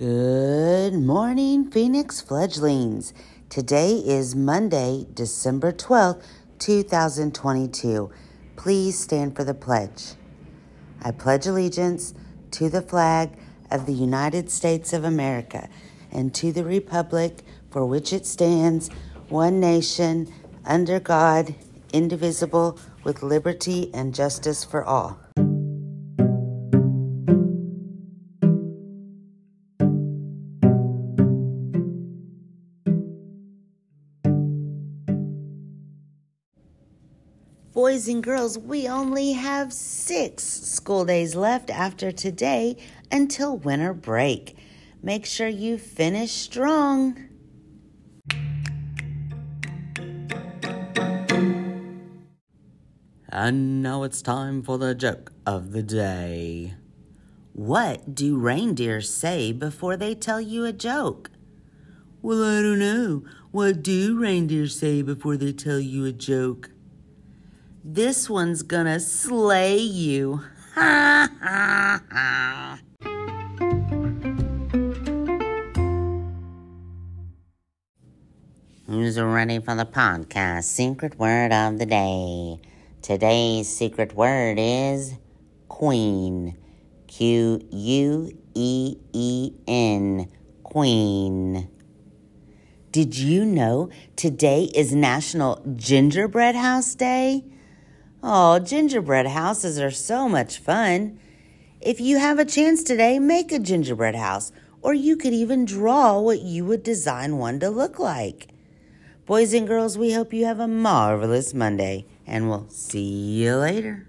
Good morning, Phoenix fledglings. Today is Monday, December 12th, 2022. Please stand for the pledge. I pledge allegiance to the flag of the United States of America and to the republic for which it stands, one nation, under God, indivisible, with liberty and justice for all. Boys and girls, we only have six school days left after today until winter break. Make sure you finish strong. And now it's time for the joke of the day. What do reindeer say before they tell you a joke? Well, I don't know. What do reindeer say before they tell you a joke? This one's gonna slay you. Who's ready for the podcast? Secret word of the day. Today's secret word is queen. Q U E E N. Queen. Did you know today is National Gingerbread House Day? Oh, gingerbread houses are so much fun. If you have a chance today, make a gingerbread house, or you could even draw what you would design one to look like. Boys and girls, we hope you have a marvelous Monday, and we'll see you later.